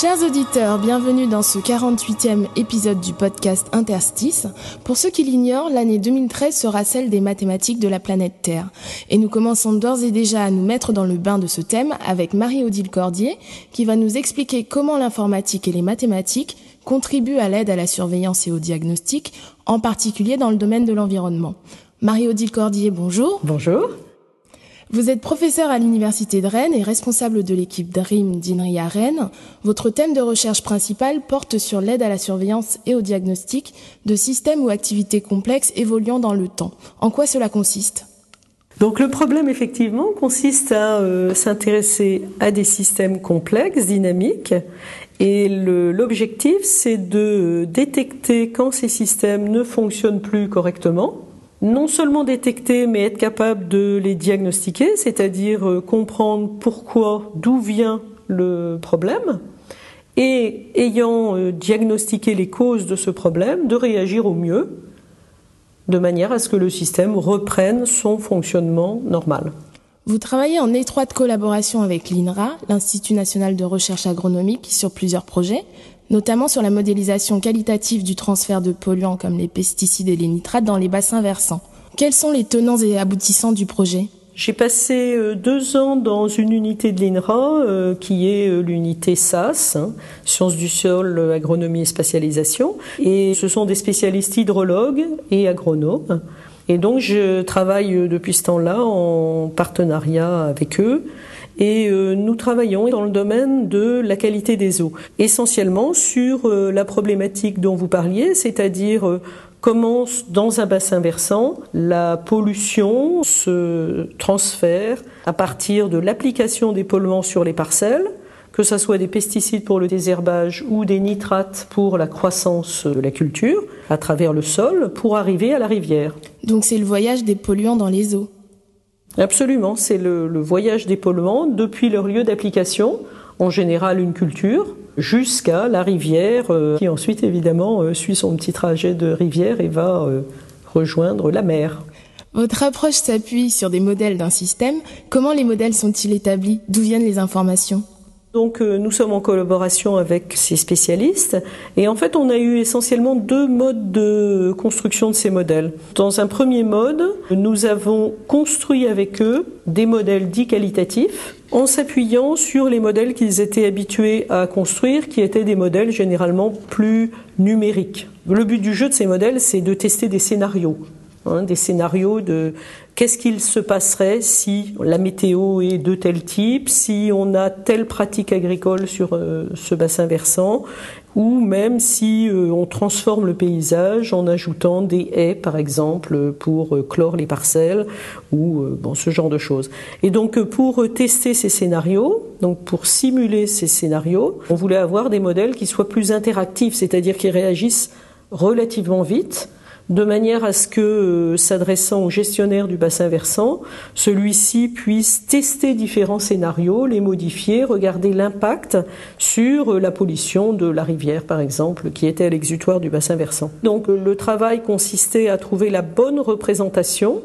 Chers auditeurs, bienvenue dans ce 48e épisode du podcast Interstice. Pour ceux qui l'ignorent, l'année 2013 sera celle des mathématiques de la planète Terre. Et nous commençons d'ores et déjà à nous mettre dans le bain de ce thème avec Marie-Odile Cordier, qui va nous expliquer comment l'informatique et les mathématiques contribuent à l'aide à la surveillance et au diagnostic, en particulier dans le domaine de l'environnement. Marie-Odile Cordier, bonjour. Bonjour. Vous êtes professeur à l'Université de Rennes et responsable de l'équipe DREAM d'INRIA Rennes. Votre thème de recherche principal porte sur l'aide à la surveillance et au diagnostic de systèmes ou activités complexes évoluant dans le temps. En quoi cela consiste? Donc le problème effectivement consiste à euh, s'intéresser à des systèmes complexes, dynamiques, et l'objectif c'est de détecter quand ces systèmes ne fonctionnent plus correctement. Non seulement détecter, mais être capable de les diagnostiquer, c'est-à-dire euh, comprendre pourquoi, d'où vient le problème, et ayant euh, diagnostiqué les causes de ce problème, de réagir au mieux, de manière à ce que le système reprenne son fonctionnement normal. Vous travaillez en étroite collaboration avec l'INRA, l'Institut national de recherche agronomique, sur plusieurs projets, notamment sur la modélisation qualitative du transfert de polluants comme les pesticides et les nitrates dans les bassins versants. Quels sont les tenants et aboutissants du projet? J'ai passé euh, deux ans dans une unité de l'INRA euh, qui est euh, l'unité SAS, hein, Sciences du sol, agronomie et spatialisation. Et ce sont des spécialistes hydrologues et agronomes. Et donc je travaille depuis ce temps-là en partenariat avec eux. Et euh, nous travaillons dans le domaine de la qualité des eaux, essentiellement sur euh, la problématique dont vous parliez, c'est-à-dire euh, comment dans un bassin versant la pollution se transfère à partir de l'application des polluants sur les parcelles, que ce soit des pesticides pour le désherbage ou des nitrates pour la croissance de la culture à travers le sol pour arriver à la rivière. Donc c'est le voyage des polluants dans les eaux. Absolument, c'est le, voyage des polluants depuis leur lieu d'application, en général une culture, jusqu'à la rivière, euh, qui ensuite évidemment euh, suit son petit trajet de rivière et va euh, rejoindre la mer. Votre approche s'appuie sur des modèles d'un système. Comment les modèles sont-ils établis? D'où viennent les informations? Donc euh, nous sommes en collaboration avec ces spécialistes et en fait on a eu essentiellement deux modes de construction de ces modèles. Dans un premier mode, nous avons construit avec eux des modèles dits qualitatifs en s'appuyant sur les modèles qu'ils étaient habitués à construire qui étaient des modèles généralement plus numériques. Le but du jeu de ces modèles c'est de tester des scénarios hein, des scénarios de qu'est-ce qu'il se passerait si la météo est de tel type, si on a telle pratique agricole sur euh, ce bassin versant, ou même si euh, on transforme le paysage en ajoutant des haies, par exemple, pour euh, clore les parcelles, ou bon, ce genre de choses. Et donc, pour tester ces scénarios, donc pour simuler ces scénarios, on voulait avoir des modèles qui soient plus interactifs, c'est-à-dire qui réagissent relativement vite, de manière à ce que, euh, s'adressant au gestionnaire du bassin versant, celui-ci puisse tester différents scénarios, les modifier, regarder l'impact sur euh, la pollution de la rivière, par exemple, qui était à l'exutoire du bassin versant. Donc euh, le travail consistait à trouver la bonne représentation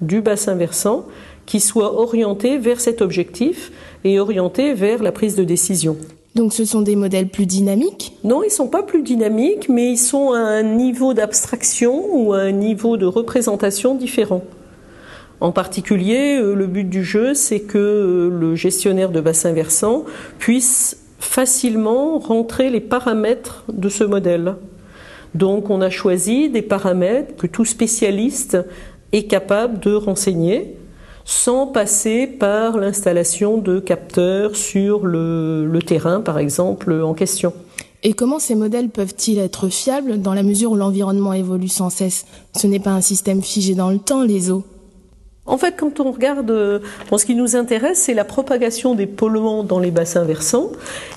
du bassin versant qui soit orientée vers cet objectif et orientée vers la prise de décision. Donc ce sont des modèles plus dynamiques Non, ils sont pas plus dynamiques, mais ils sont à un niveau d'abstraction ou à un niveau de représentation différent. En particulier, euh, le but du jeu, c'est que euh, le gestionnaire de bassin versant puisse facilement rentrer les paramètres de ce modèle. Donc on a choisi des paramètres que tout spécialiste est capable de renseigner sans passer par l'installation de capteurs sur le, terrain, par exemple, en question. Et comment ces modèles peuvent-ils être fiables dans la mesure où l'environnement évolue sans cesse? Ce n'est pas un système figé dans le temps, les eaux. En fait, quand on regarde, euh, bon, ce qui nous intéresse, c'est la propagation des polluants dans les bassins versants.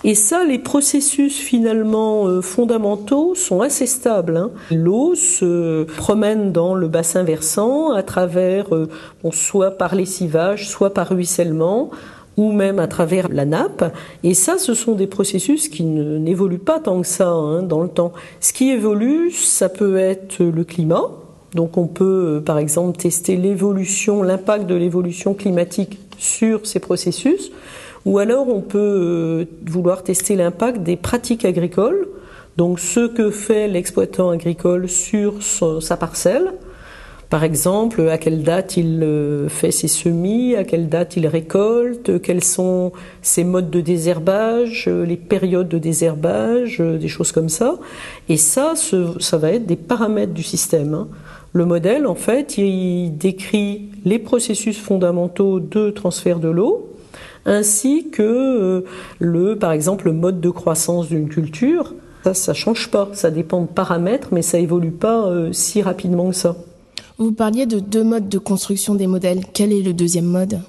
Et ça, les processus finalement euh, fondamentaux sont assez stables. hein. L'eau se promène dans le bassin versant à travers, euh, bon, soit par lessivage, soit par ruissellement. ou même à travers la nappe. Et ça, ce sont des processus qui n'évoluent pas tant que ça hein, dans le temps. Ce qui évolue, ça peut être le climat. Donc on peut, euh, par exemple, tester l'évolution, l'impact de l'évolution climatique sur ces processus. Ou alors on peut euh, vouloir tester l'impact des pratiques agricoles, donc ce que fait l'exploitant agricole sur sa parcelle par exemple, à quelle date il euh, fait ses semis, à quelle date il récolte, quels sont ses modes de désherbage, les périodes de désherbage, des choses comme ça. Et ça, ça va être des paramètres du système. Le modèle, en fait, il décrit les processus fondamentaux de transfert de l'eau, ainsi que le, par exemple, le mode de croissance d'une culture. Ça, ça change pas. Ça dépend de paramètres, mais ça évolue pas si rapidement que ça. Vous parliez de deux modes de construction des modèles. Quel est le deuxième mode?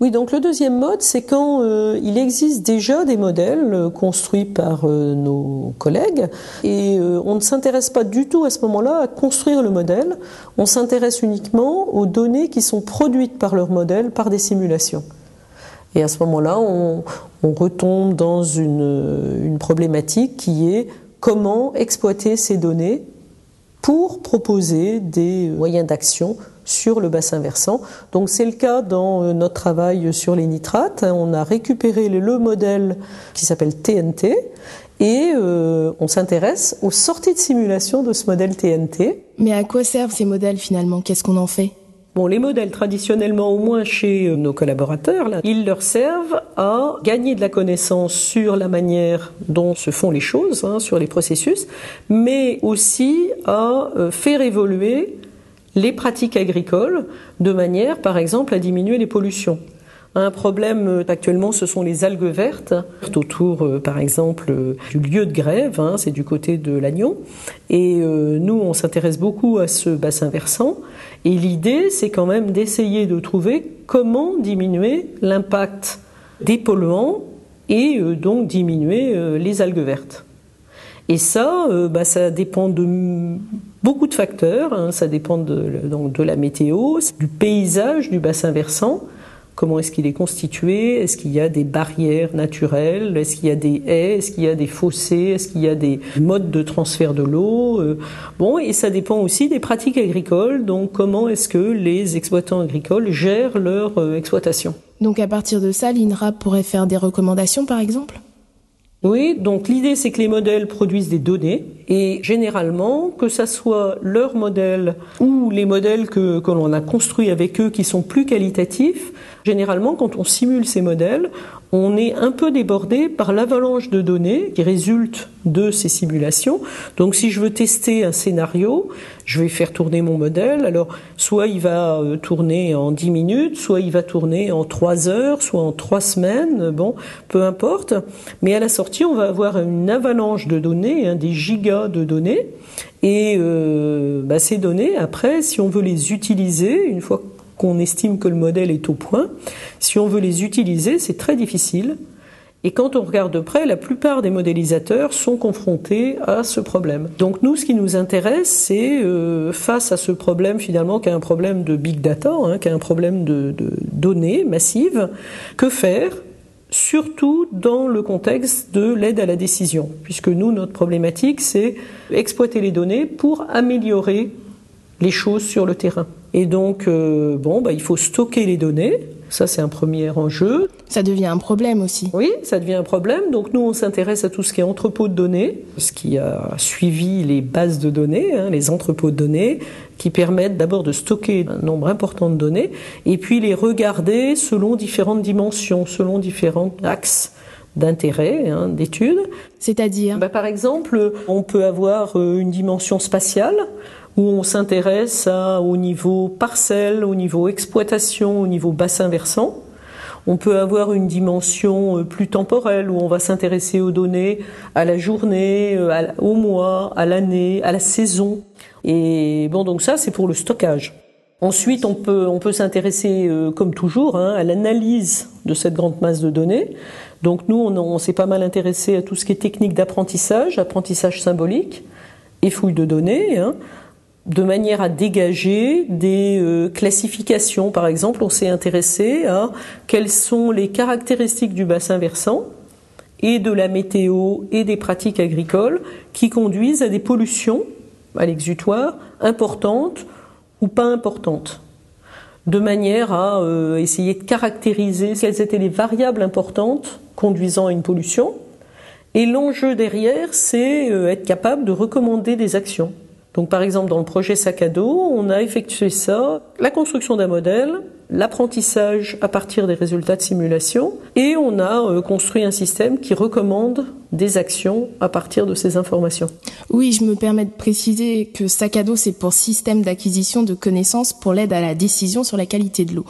Oui, donc le deuxième mode, c'est quand euh, il existe déjà des modèles euh, construits par euh, nos collègues et on ne s'intéresse pas du tout à ce moment-là à construire le modèle, on s'intéresse uniquement aux données qui sont produites par leur modèle par des simulations. Et à ce moment-là, on, retombe dans une problématique qui est comment exploiter ces données pour proposer des moyens d'action sur le bassin versant. Donc c'est le cas dans euh, notre travail sur les nitrates. On a récupéré le modèle qui s'appelle TNT et euh, on s'intéresse aux sorties de simulation de ce modèle TNT. Mais à quoi servent ces modèles finalement? Qu'est-ce qu'on en fait? Bon, les modèles traditionnellement, au moins chez euh, nos collaborateurs, là, ils leur servent à gagner de la connaissance sur la manière dont se font les choses, hein, sur les processus, mais aussi à euh, faire évoluer les pratiques agricoles de manière, par exemple, à diminuer les pollutions. Un problème euh, actuellement, ce sont les algues vertes, autour, par exemple, du lieu de grève, hein, c'est du côté de l'Agnon. Et nous, on s'intéresse beaucoup à ce bassin versant. Et l'idée, c'est quand même d'essayer de trouver comment diminuer l'impact des polluants et euh, donc diminuer euh, les algues vertes. Et ça, euh, bah, ça dépend de beaucoup de facteurs. Hein. Ça dépend de, donc de la météo, du paysage du bassin versant. Comment est-ce qu'il est constitué? Est-ce qu'il y a des barrières naturelles? Est-ce qu'il y a des haies? Est-ce qu'il y a des fossés? Est-ce qu'il y a des modes de transfert de l'eau? Euh, Bon, et ça dépend aussi des pratiques agricoles. Donc, comment est-ce que les exploitants agricoles gèrent leur euh, exploitation? Donc, à partir de ça, l'INRA pourrait faire des recommandations, par exemple? Oui, donc l'idée c'est que les modèles produisent des données et généralement que ça soit leur modèle ou les modèles que, que l'on a construits avec eux qui sont plus qualitatifs, généralement quand on simule ces modèles, on est un peu débordé par l'avalanche de données qui résulte de ces simulations. Donc si je veux tester un scénario, je vais faire tourner mon modèle. Alors soit il va euh, tourner en 10 minutes, soit il va tourner en 3 heures, soit en 3 semaines, bon, peu importe. Mais à la sortie, on va avoir une avalanche de données, hein, des gigas de données. Et euh, bah, ces données, après, si on veut les utiliser, une fois qu'on estime que le modèle est au point. Si on veut les utiliser, c'est très difficile. Et quand on regarde de près, la plupart des modélisateurs sont confrontés à ce problème. Donc nous, ce qui nous intéresse, c'est euh, face à ce problème finalement, qui est un problème de big data, hein, qui est un problème de, de données massives, que faire surtout dans le contexte de l'aide à la décision, puisque nous, notre problématique, c'est exploiter les données pour améliorer les choses sur le terrain. Et donc, euh, bon, bah, il faut stocker les données. Ça, c'est un premier enjeu. Ça devient un problème aussi. Oui, ça devient un problème. Donc, nous, on s'intéresse à tout ce qui est entrepôt de données, ce qui a suivi les bases de données, hein, les entrepôts de données, qui permettent d'abord de stocker un nombre important de données, et puis les regarder selon différentes dimensions, selon différents axes d'intérêt, hein, d'études. C'est-à-dire? Bah, Par exemple, on peut avoir euh, une dimension spatiale où on s'intéresse au niveau parcelle, au niveau exploitation, au niveau bassin versant. On peut avoir une dimension euh, plus temporelle où on va s'intéresser aux données à la journée, euh, au mois, à l'année, à la saison. Et bon, donc ça, c'est pour le stockage. Ensuite, on peut, on peut s'intéresser, euh, comme toujours, hein, à l'analyse de cette grande masse de données. Donc nous, on, s'est pas mal intéressé à tout ce qui est technique d'apprentissage, apprentissage symbolique et fouille de données. Hein. De manière à dégager des euh, classifications. Par exemple, on s'est intéressé à quelles sont les caractéristiques du bassin versant et de la météo et des pratiques agricoles qui conduisent à des pollutions à l'exutoire importantes ou pas importantes de manière à euh, essayer de caractériser quelles étaient les variables importantes conduisant à une pollution. Et l'enjeu derrière, c'est euh, être capable de recommander des actions. Donc par exemple dans le projet sac on a effectué ça, la construction d'un modèle, l'apprentissage à partir des résultats de simulation, et on a euh, construit un système qui recommande des actions à partir de ces informations. Oui, je me permets de préciser que sac c'est pour système d'acquisition de connaissances pour l'aide à la décision sur la qualité de l'eau.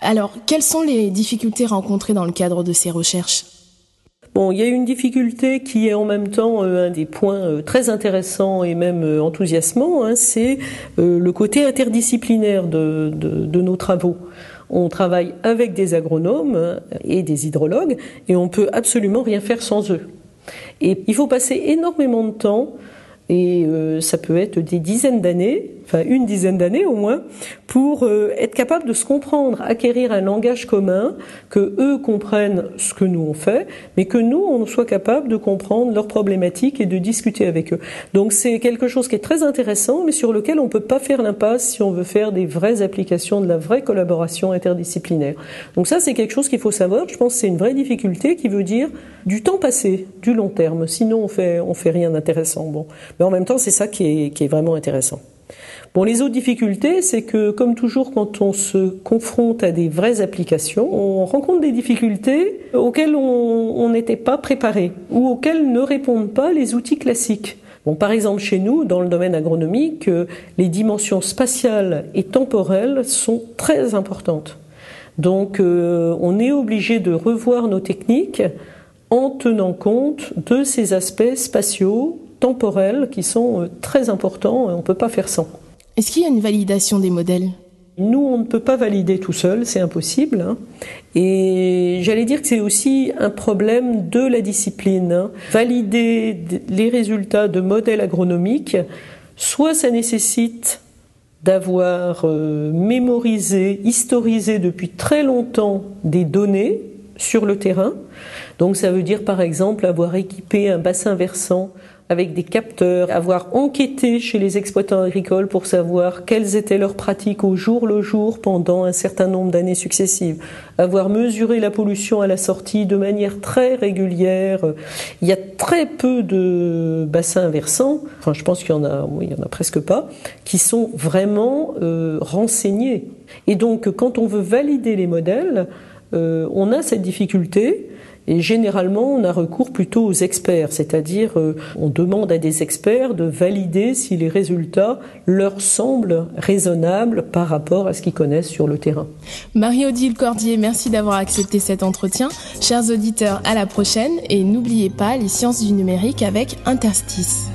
Alors, quelles sont les difficultés rencontrées dans le cadre de ces recherches? Bon, il y a une difficulté qui est en même temps euh, un des points euh, très intéressants et même euh, enthousiasmants, hein, c'est le côté interdisciplinaire de, de, nos travaux. On travaille avec des agronomes et des hydrologues et on peut absolument rien faire sans eux. Et il faut passer énormément de temps et ça peut être des dizaines d'années enfin une dizaine d'années au moins, pour euh, être capable de se comprendre, acquérir un langage commun, que eux comprennent ce que nous on fait, mais que nous on soit capable de comprendre leurs problématiques et de discuter avec eux. Donc c'est quelque chose qui est très intéressant, mais sur lequel on peut pas faire l'impasse si on veut faire des vraies applications, de la vraie collaboration interdisciplinaire. Donc ça c'est quelque chose qu'il faut savoir. Je pense que c'est une vraie difficulté qui veut dire du temps passé, du long terme. Sinon on fait on fait rien d'intéressant. Bon, mais en même temps c'est ça qui est, vraiment intéressant. Bon, les autres difficultés, c'est que, comme toujours, quand on se confronte à des vraies applications, on rencontre des difficultés auxquelles on n'était pas préparé ou auxquelles ne répondent pas les outils classiques. Bon, par exemple, chez nous, dans le domaine agronomique, les dimensions spatiales et temporelles sont très importantes. Donc, euh, on est obligé de revoir nos techniques en tenant compte de ces aspects spatiaux, temporels, qui sont euh, très importants et on ne peut pas faire sans. Est-ce qu'il y a une validation des modèles? Nous, on ne peut pas valider tout seul, c'est impossible. Hein. Et j'allais dire que c'est aussi un problème de la discipline. Hein. Valider les résultats de modèles agronomiques, soit ça nécessite d'avoir euh, mémorisé, historisé depuis très longtemps des données sur le terrain. Donc ça veut dire par exemple avoir équipé un bassin versant avec des capteurs, avoir enquêté chez les exploitants agricoles pour savoir quelles étaient leurs pratiques au jour le jour pendant un certain nombre d'années successives, avoir mesuré la pollution à la sortie de manière très régulière. Il y a très peu de bassins versants, enfin je pense qu'il y en a, oui, il y en a presque pas, qui sont vraiment euh, renseignés. Et donc quand on veut valider les modèles, euh, on a cette difficulté et généralement, on a recours plutôt aux experts, c'est-à-dire euh, on demande à des experts de valider si les résultats leur semblent raisonnables par rapport à ce qu'ils connaissent sur le terrain. Marie-Odile Cordier, merci d'avoir accepté cet entretien. Chers auditeurs, à la prochaine et n'oubliez pas les sciences du numérique avec Interstice.